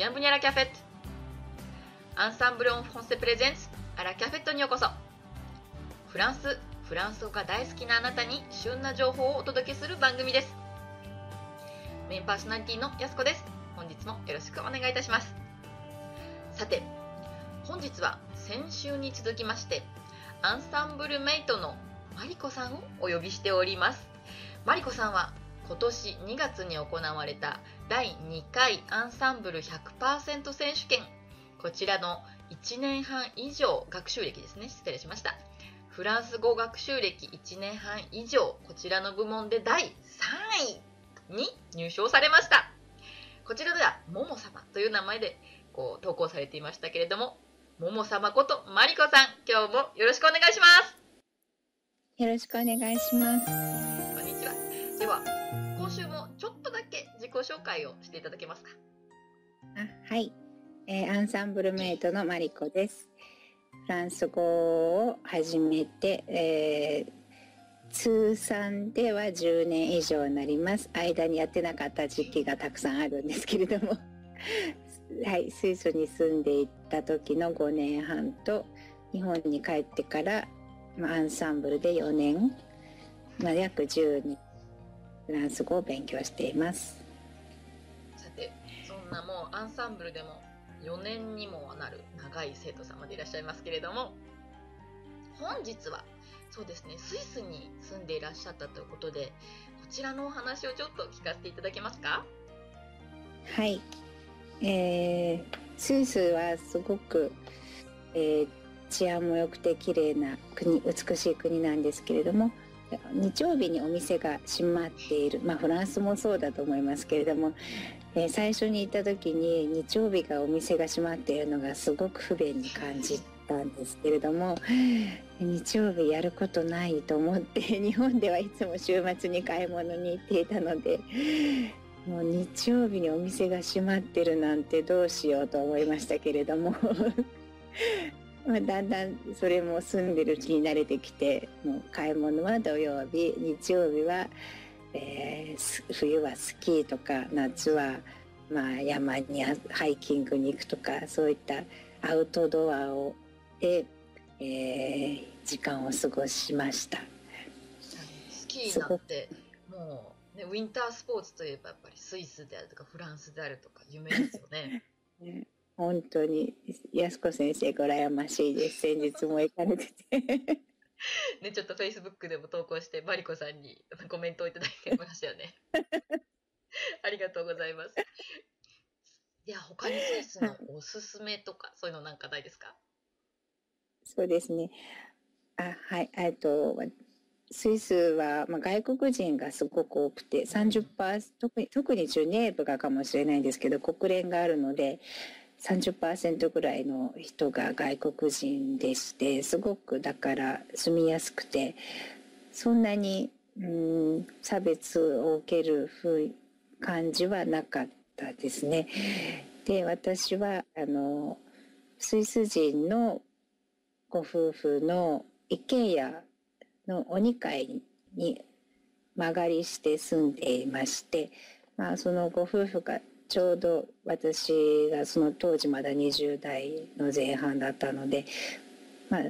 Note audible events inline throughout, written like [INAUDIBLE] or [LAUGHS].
ビアンブニャラキャフェットアンサンブル・オン・フォンセ・プレゼンツアラキャフェットにようこそフランスフランス語が大好きなあなたに旬な情報をお届けする番組ですメインパーソナリティのやすこです本日もよろしくお願いいたしますさて本日は先週に続きましてアンサンブルメイトのマリコさんをお呼びしております。マリコさんは今年2月に行われた第2回アンサンブル100%選手権。こちらの1年半以上学習歴ですね。失礼しました。フランス語学習歴1年半以上こちらの部門で第3位に入賞されました。こちらではもも様という名前でこう投稿されていましたけれどももも様ことマリコさん今日もよろしくお願いします。よろしくお願いします。こんにちは。では紹介をしていただけますか？あはいえー、アンサンブルメイトのマリコです。フランス語を始めて、えー、通算では10年以上になります。間にやってなかった時期がたくさんあるんですけれども [LAUGHS] はい、スイスに住んでいた時の5年半と日本に帰ってから、まあ、アンサンブルで4年、まあ、約10年フランス語を勉強しています。なもうアンサンブルでも4年にもなる長い生徒様でいらっしゃいますけれども本日はそうですねスイスに住んでいらっしゃったということでこちらのお話をちょっと聞かせていただけますか？はい、えー、スイスはすごく、えー、治安も良くて綺麗な国美しい国なんですけれども日曜日にお店が閉まっている。まあフランスもそうだと思いますけれどもえー、最初に行った時に日曜日がお店が閉まっているのがすごく不便に感じたんですけれども日曜日やることないと思って [LAUGHS] 日本ではいつも週末に買い物に行っていたのでもう日曜日にお店が閉まってるなんてどうしようと思いましたけれども。まあだんだんそれも住んでるうちに慣れてきてもう買い物は土曜日日曜日はえー、冬はスキーとか夏はまあ山にハイキングに行くとかそういったアウトドアをで、えー、時間を過ごしましたスキーなんてもう、ね、ウィンタースポーツといえばやっぱりスイスであるとかフランスであるとか有名ですよね。ね [LAUGHS] 本当に安子先生が羨ましいです先日も行かれてて [LAUGHS] ね、ちょっとフェイスブックでも投稿して、マリコさんにコメントをいただきましたよね。[LAUGHS] ありがとうございます。いや、他にスイスの [LAUGHS] おすすめとか、そういうのなんかないですか？そうですね。あ、はい、えっと、スイスは、まあ、外国人がすごく多くて30%特に特にジュネーブがかもしれないんですけど国連があるので30%ぐらいの人が外国人でしてすごくだから住みやすくてそんなにうん差別を受けるふ感じはなかったですね。で私はあのスイス人のご夫婦の一軒家のお2階に間借りして住んでいまして、まあ、そのご夫婦がちょうど私がその当時まだ20代の前半だったので、まあ、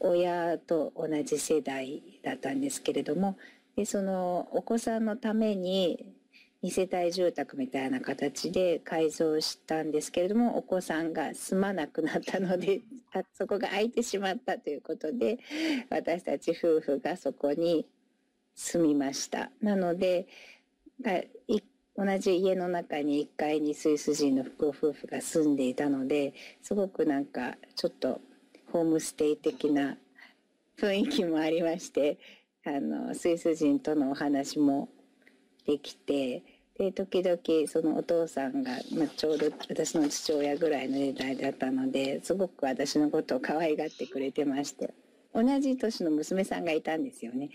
親と同じ世代だったんですけれどもでそのお子さんのために2世帯住宅みたいな形で改造したんですけれどもお子さんが住まなくなったので [LAUGHS] そこが空いてしまったということで私たち夫婦がそこに住みました。なので1同じ家の中に1階にスイス人のご夫婦が住んでいたのですごくなんかちょっとホームステイ的な雰囲気もありましてあのスイス人とのお話もできてで時々そのお父さんが、まあ、ちょうど私の父親ぐらいの年代だったのですごく私のことを可愛がってくれてまして同じ年の娘さんがいたんですよね。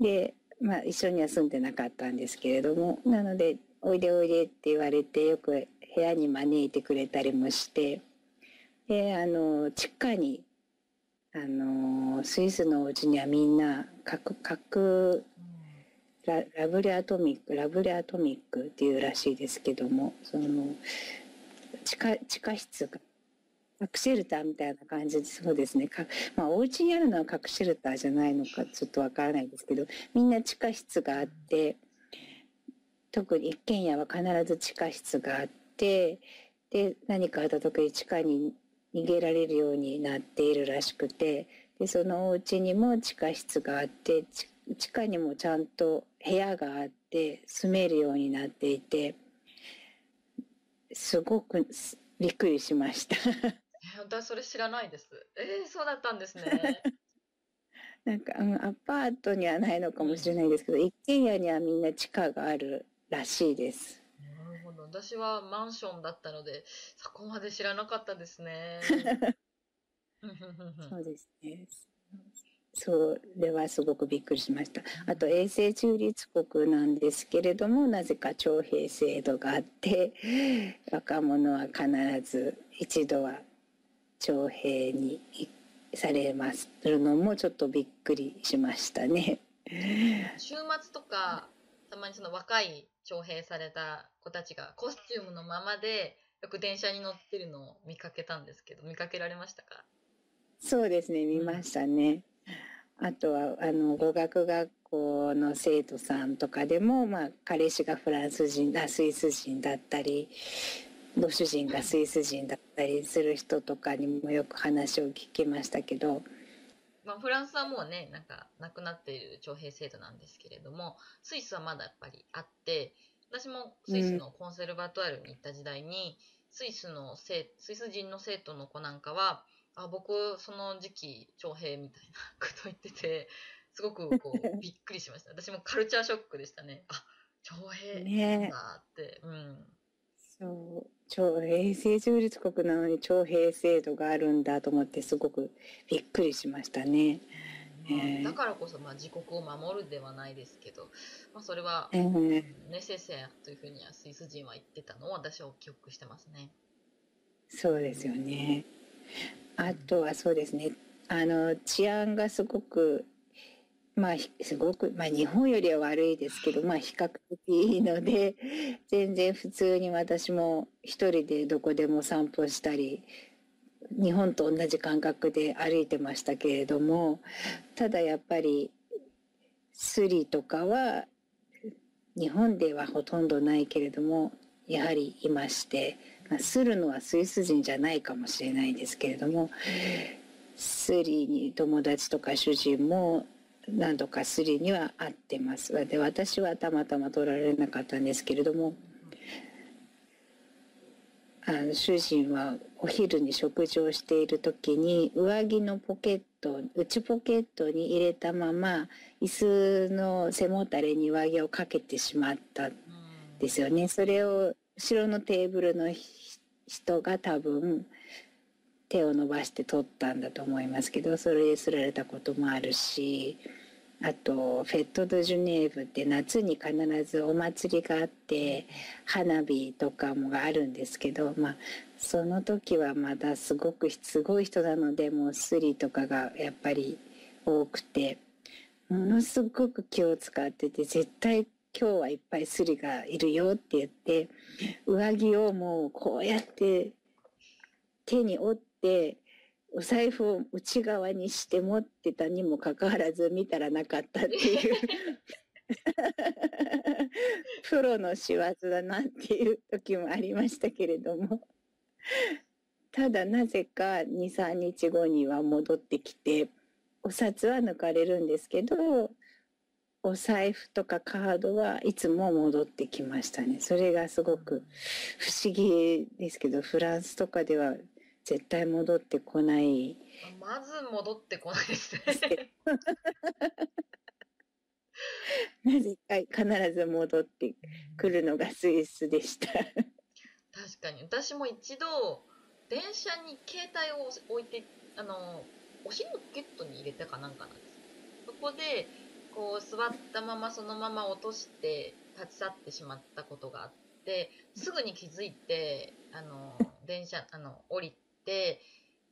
でまあ、一緒には住んでなかったんですけれどもなので「おいでおいで」って言われてよく部屋に招いてくれたりもしてであの地下にあのスイスのお家にはみんな核核ララブレアトミックラブレアトミックっていうらしいですけどもその地下地下室が核シェルターみたいな感じでそうですねか、まあ、お家にあるのは核シェルターじゃないのかちょっとわからないですけどみんな地下室があって特に一軒家は必ず地下室があってで何かあった時に地下に逃げられるようになっているらしくてでそのお家にも地下室があって地下にもちゃんと部屋があって住めるようになっていてすごくびっくりしました。私それ知らないです。えー、そうだったんですね。[LAUGHS] なんか、うん、アパートにはないのかもしれないですけど、一軒家にはみんな地下があるらしいです。なるほど。私はマンションだったので、そこまで知らなかったですね。[LAUGHS] そうですね。それはすごくびっくりしました。あと永世中立国なんですけれどもなぜか徴兵制度があって若者は必ず一度は徴兵にされまするのもちょっとびっくりしましたね。週末とかたまにその若い徴兵された子たちがコスチュームのままでよく電車に乗ってるのを見かけたんですけど見かけられましたか？そうですね見ましたね。あとはあの語学学校の生徒さんとかでも、まあ、彼氏がフランス人だスイス人だったりご主人がスイス人だったりする人とかにもよく話を聞きましたけど、まあ、フランスはもうねなんかなくなっている徴兵制度なんですけれどもスイスはまだやっぱりあって私もスイスのコンセルバトワールに行った時代に、うん、スイスのスイス人の生徒の子なんかはあ僕その時期徴兵みたいなこと言っててすごくこうびっくりしました。私もカルチャーショックでしたね。あ徴兵なんだって、ね、うんそう徴平成中立国なのに徴兵制度があるんだと思ってすごくびっくりしましたね。まあ、だからこそ、まあ、自国を守るではないですけど、まあ、それは、えー、ネセセというふうにはスイス人は言ってたのを私は記憶してますね。そうですよね。あとはそうですねあの治安がすごくまあすごく、まあ、日本よりは悪いですけど、まあ、比較的いいので [LAUGHS] 全然普通に私も一人でどこでも散歩したり日本と同じ感覚で歩いてましたけれどもただやっぱりスリとかは日本ではほとんどないけれどもやはりいましてまあ、するのはスイス人じゃないかもしれないですけれどもスリに友達とか主人も何度かスリには会ってますで私はたまたま取られなかったんですけれどもあの主人はお昼に食事をしている時に上着のポケット内ポケットに入れたまま椅子の背もたれに上着をかけてしまったんですよね。それを後ろのテーブルの人が多分手を伸ばして取ったんだと思いますけどそれですられたこともあるしあとフェット・ド・ジュネーブって夏に必ずお祭りがあって花火とかもあるんですけど、まあ、その時はまだすごくすごい人なのでもうスリとかがやっぱり多くてものすごく気を使ってて絶対今日はいっぱいスリがいるよって言って上着をもうこうやって手に折ってお財布を内側にして持ってたにもかかわらず見たらなかったっていう [LAUGHS] プロの仕業だなっていう時もありましたけれどもただなぜか23日後には戻ってきてお札は抜かれるんですけどお財布とかカードはいつも戻ってきましたね。それがすごく不思議ですけど、フランスとかでは絶対戻ってこない。まず戻ってこないですね。なぜか必ず戻ってくるのがスイスでした。確かに私も一度電車に携帯を置いてあのお尻のポケットに入れたかなんかなんですそこでこう座ったままそのまま落として立ち去ってしまったことがあってすぐに気づいてあの電車あの降りて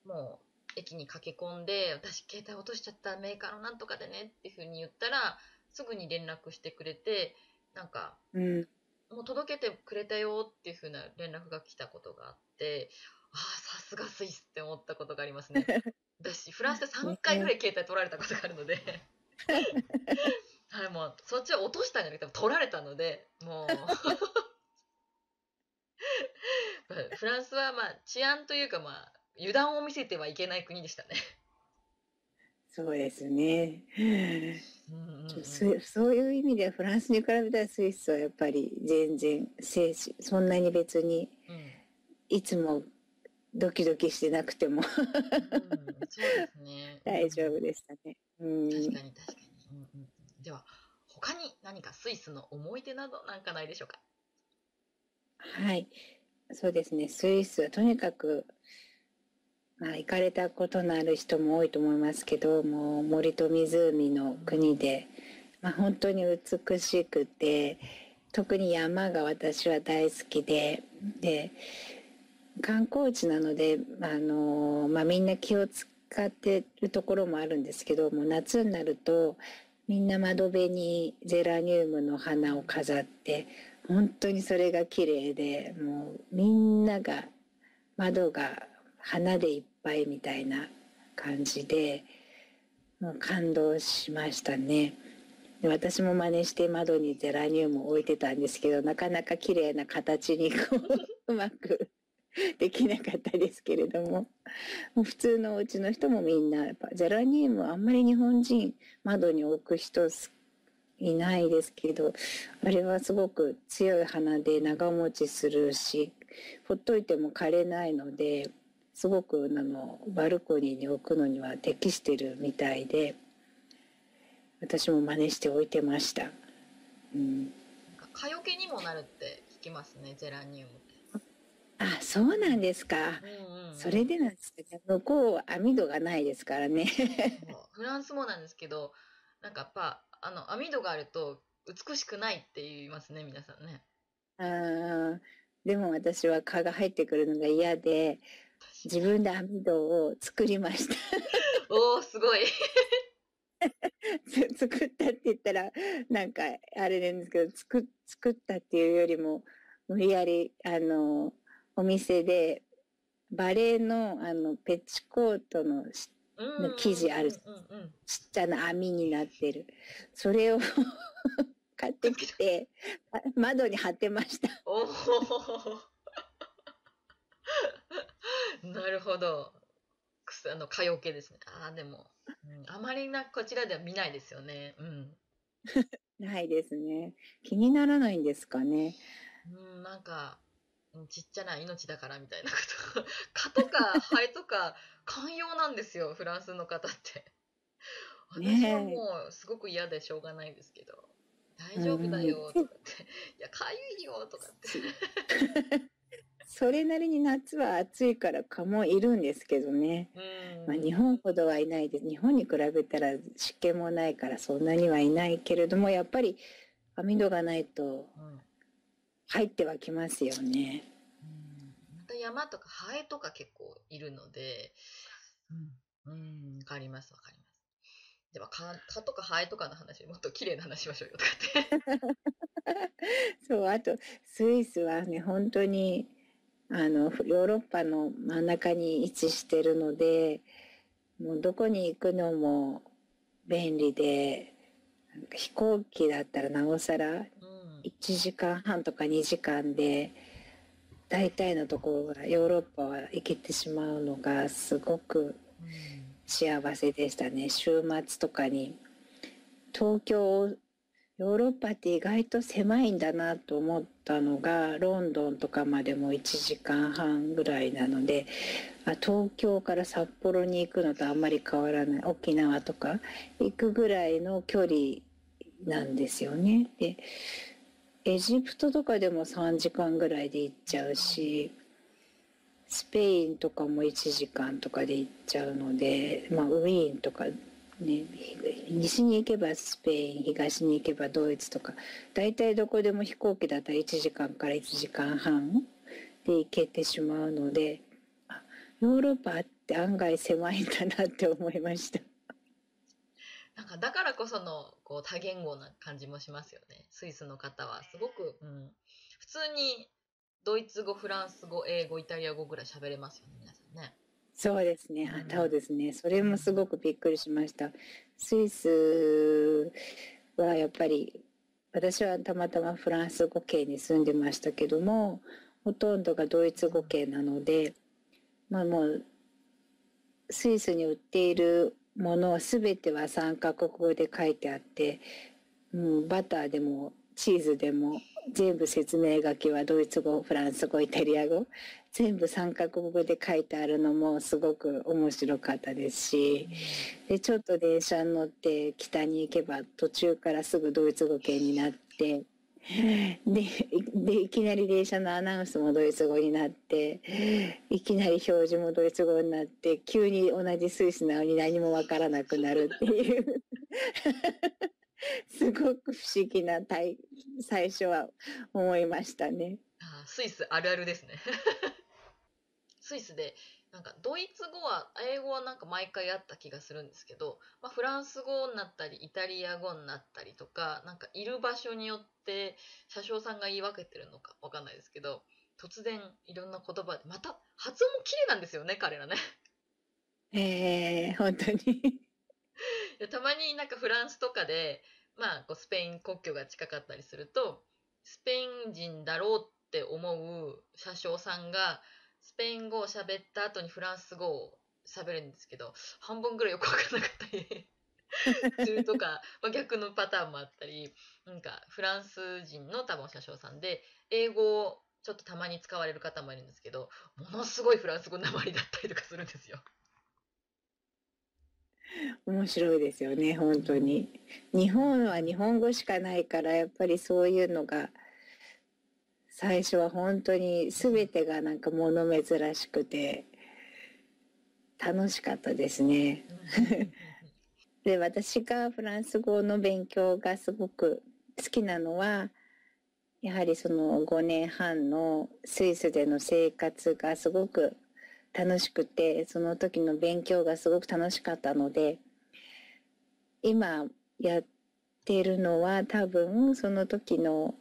もう駅に駆け込んで私携帯落としちゃったメーカーのなんとかでねっていうふうに言ったらすぐに連絡してくれてなんか、うん、もう届けてくれたよっていう風な連絡が来たことがあって、ああ、さすがスイスって思ったことがありますね。[LAUGHS] 私、フランスで3回ぐらい携帯取られたことがあるので、[LAUGHS] はい、もう、そっちは落としたんじゃなくて、取られたので、もう、フランスはまあ、治安というかまあ、油断を見せてはいけない国でしたね。そうですね。うんうんうんそそういう意味ではフランスに比べたらスイスはやっぱり全然精神そんなに別にうんいつもドキドキしてなくてもうんそうですね。[LAUGHS] 大丈夫でしたね。うん、確かに確かに。うんうんうんでは、他に何かスイスの思い出などなんかないでしょうか？はい、そうですね。スイスはとにかく、まあ、行かれたことのある人も多いと思いますけど、もう森と湖の国で、まあ、本当に美しくて、特に山が私は大好きで、で、観光地なので、あの、まあ、みんな気を使ってるところもあるんですけど、もう夏になると、みんな窓辺にゼラニウムの花を飾って、本当にそれが綺麗でもうみんなが窓が花でいっぱいみたいな感じでもう感動しましたね。で私も真似して窓にゼラニウムを置いてたんですけどなかなか綺麗な形にこううまく [LAUGHS] できなかったですけれどももう普通のお家の人もみんなやっぱゼラニウムあんまり日本人窓に置く人少いないですけどあれはすごく強い花で長持ちするしほっといても枯れないのですごくあのバルコニーに置くのには適してるみたいで私も真似して置いてました。うん、蚊よけにもなるって聞きますね、ゼラニウムって。あそうなんですか。うんうんうんそれでなんですね。向こうは網戸がないですからね。フランスもなんですけど、なんかやっぱ、あの、網戸があると美しくないって言いますね、皆さんね。あーでも私は蚊が入ってくるのが嫌で自分で網戸を作りました。[LAUGHS] おー、すごい。つ [LAUGHS] 作ったって言ったらなんかあれなんですけど作作ったっていうよりも無理やりあのお店でバレエのあのペチコートのしうん生地あるちっちゃな網になってるそれを [LAUGHS] 買ってきてあ窓に貼ってました。おお [LAUGHS] なるほど。あの、蚊よけですね。ああ、でも、うん、あまりな、こちらでは見ないですよね。うん。[LAUGHS] ないですね。気にならないんですかね。うん、なんか、うんちっちゃな命だからみたいなこと。蚊とかハエとか寛容なんですよ、フランスの方って。私はもうすごく嫌でしょうがないですけど、大丈夫だよとかって、いや、かゆいよとかって。[LAUGHS] それなりに夏は暑いから蚊もいるんですけどね。うん。まあ、日本ほどはいないです。日本に比べたら湿気もないからそんなにはいないけれども、やっぱり網戸がないとうん入ってはきますよね。山とかハエとか結構いるので、うん、うん、わかりますわかります。では蚊蚊とかハエとかの話、もっと綺麗な話しましょうよとかって。[LAUGHS] そう、あとスイスはね、本当にあのヨーロッパの真ん中に位置してるので、もうどこに行くのも便利で、飛行機だったらなおさらうん1時間半とか2時間で大体のところがヨーロッパは行けてしまうのがすごく幸せでしたね。週末とかに。東京ヨーロッパって意外と狭いんだなと思ったのがロンドンとかまでも1時間半ぐらいなので東京から札幌に行くのとあんまり変わらない。沖縄とか行くぐらいの距離なんですよね。でエジプトとかでも3時間ぐらいで行っちゃうしスペインとかも1時間とかで行っちゃうので、まあ、ウィーンとか、ね、西に行けばスペイン東に行けばドイツとか大体どこでも飛行機だったら1時間から1時間半で行けてしまうのでヨーロッパって案外狭いんだなって思いました。なんかだからこそのこう多言語な感じもしますよね。スイスの方はすごく、うん、普通にドイツ語、フランス語、英語、イタリア語ぐらい喋れますよね、皆さんね。そうですね、うん、そうですね。それもすごくびっくりしました。スイスはやっぱり私はたまたまフランス語圏に住んでましたけどもほとんどがドイツ語圏なので、まあ、もうスイスに売っているものは全ては3カ国語で書いてあって、もう、バターでもチーズでも全部説明書きはドイツ語フランス語イタリア語全部3カ国語で書いてあるのもすごく面白かったですしでちょっと電車に乗って北に行けば途中からすぐドイツ語圏になって [LAUGHS] ででいきなり電車のアナウンスもドイツ語になっていきなり表示もドイツ語になって急に同じスイスなのに何もわからなくなるっていう [LAUGHS] すごく不思議な最初は思いましたね。あスイスあるあるですね。[LAUGHS] スイスでなんかドイツ語は英語はなんか毎回あった気がするんですけど、まあ、フランス語になったりイタリア語になったりとかなんかいる場所によって車掌さんが言い分けてるのかわかんないですけど突然いろんな言葉でまた発音も綺麗なんですよね彼らね。えー、本当にたまになんかフランスとかで、まあ、こうスペイン国境が近かったりするとスペイン人だろうって思う車掌さんがスペイン語を喋った後にフランス語を喋るんですけど半分ぐらいよく分かんなかったり [LAUGHS] するとか、まあ、逆のパターンもあったりなんかフランス人の多分車掌さんで英語をちょっとたまに使われる方もいるんですけどものすごいフランス語なまりだったりとかするんですよ。面白いですよね本当に日本は日本語しかないからやっぱりそういうのが最初は本当に全てがなんか物珍しくて楽しかったですね。で私がフランス語の勉強がすごく好きなのはやはりその5年半のスイスでの生活がすごく楽しくてその時の勉強がすごく楽しかったので今やってるのは多分その時の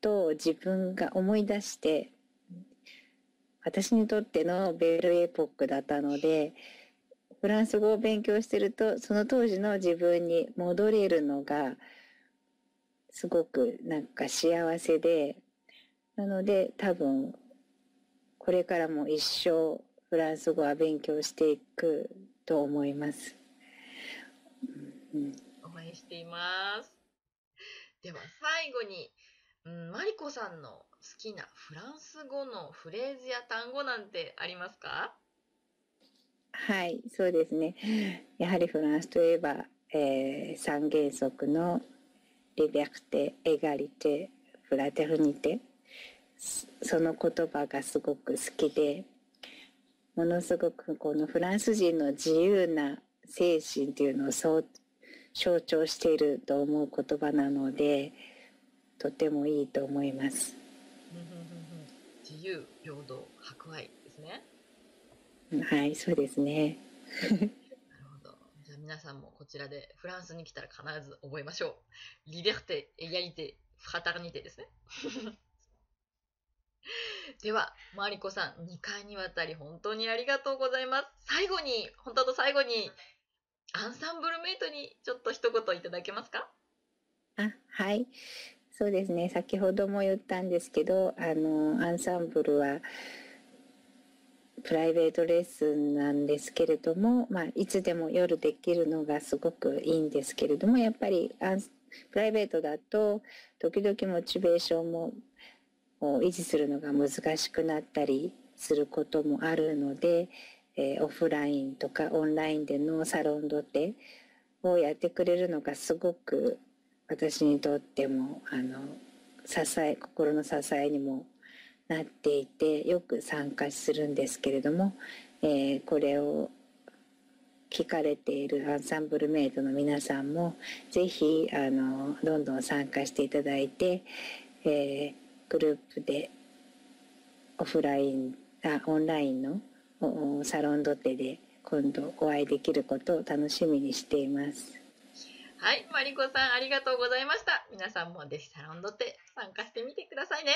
とを自分が思い出して私にとってのベールエポックだったのでフランス語を勉強してるとその当時の自分に戻れるのがすごくなんか幸せでなので多分これからも一生フランス語は勉強していくと思います。うん、応援しています。では最後に、うん、マリコさんの好きなフランス語のフレーズや単語なんてありますか？はい、そうですね。[LAUGHS] やはりフランスといえば、えー、三原則のリベクテ、エガリテ、フラテルニテ。その言葉がすごく好きでものすごくこのフランス人の自由な精神っていうのを象徴していると思う言葉なのでとてもいいと思います。自由平等博愛ですね。はいそうですね。なるほど。じゃあ皆さんもこちらでフランスに来たら必ず覚えましょう。リベルテ、エギャリテ、フラタルニテですね。[LAUGHS] では、マリコさん、2回にわたり本当にありがとうございます。最後に、本当と最後に、アンサンブルメイトにちょっと一言いただけますか？あ、はい。そうですね。先ほども言ったんですけど、あの、アンサンブルは、プライベートレッスンなんですけれども、まあ、いつでも夜できるのがすごくいいんですけれども、やっぱりプライベートだと、時々モチベーションも維持するのが難しくなったりすることもあるので、えー、オフラインとかオンラインでのサロンドテをやってくれるのがすごく私にとってもあの支え心の支えにもなっていてよく参加するんですけれども、えー、これを聞かれているアンサンブルメイトの皆さんもぜひあのどんどん参加していただいて、えーグループでオフラインあオンラインのサロンドテで今度お会いできることを楽しみにしています。はい、マリコさんありがとうございました。皆さんもぜひサロンドテ参加してみてくださいね。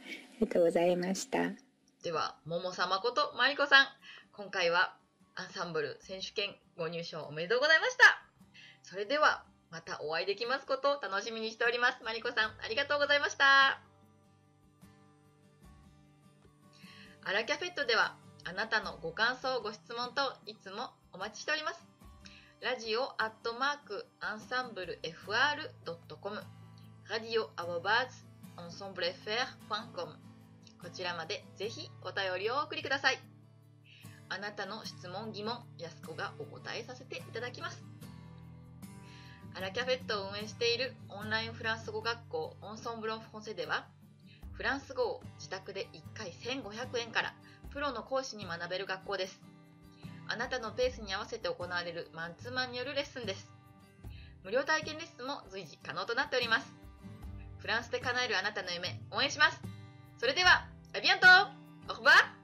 ありがとうございました。では、もも様ことマリコさん、今回はアンサンブル選手権ご入賞おめでとうございました。それでは、またお会いできますことを楽しみにしております。マリコさん、ありがとうございました。アラキャフェットでは、あなたのご感想、ご質問といつもお待ちしております。ラジオアットマークアンサンブル FR.com ラディオアワバーズアンサンブル FR.com こちらまでぜひお便りをお送りください。あなたの質問、疑問、やすこがお答えさせていただきます。アラキャフェットを運営しているオンラインフランス語学校オンソンブロンフォンセでは、フランス語を自宅で1回1500円からプロの講師に学べる学校です。あなたのペースに合わせて行われるマンツーマンによるレッスンです。無料体験レッスンも随時可能となっております。フランスで叶えるあなたの夢、応援します。それでは、アビアントオフバー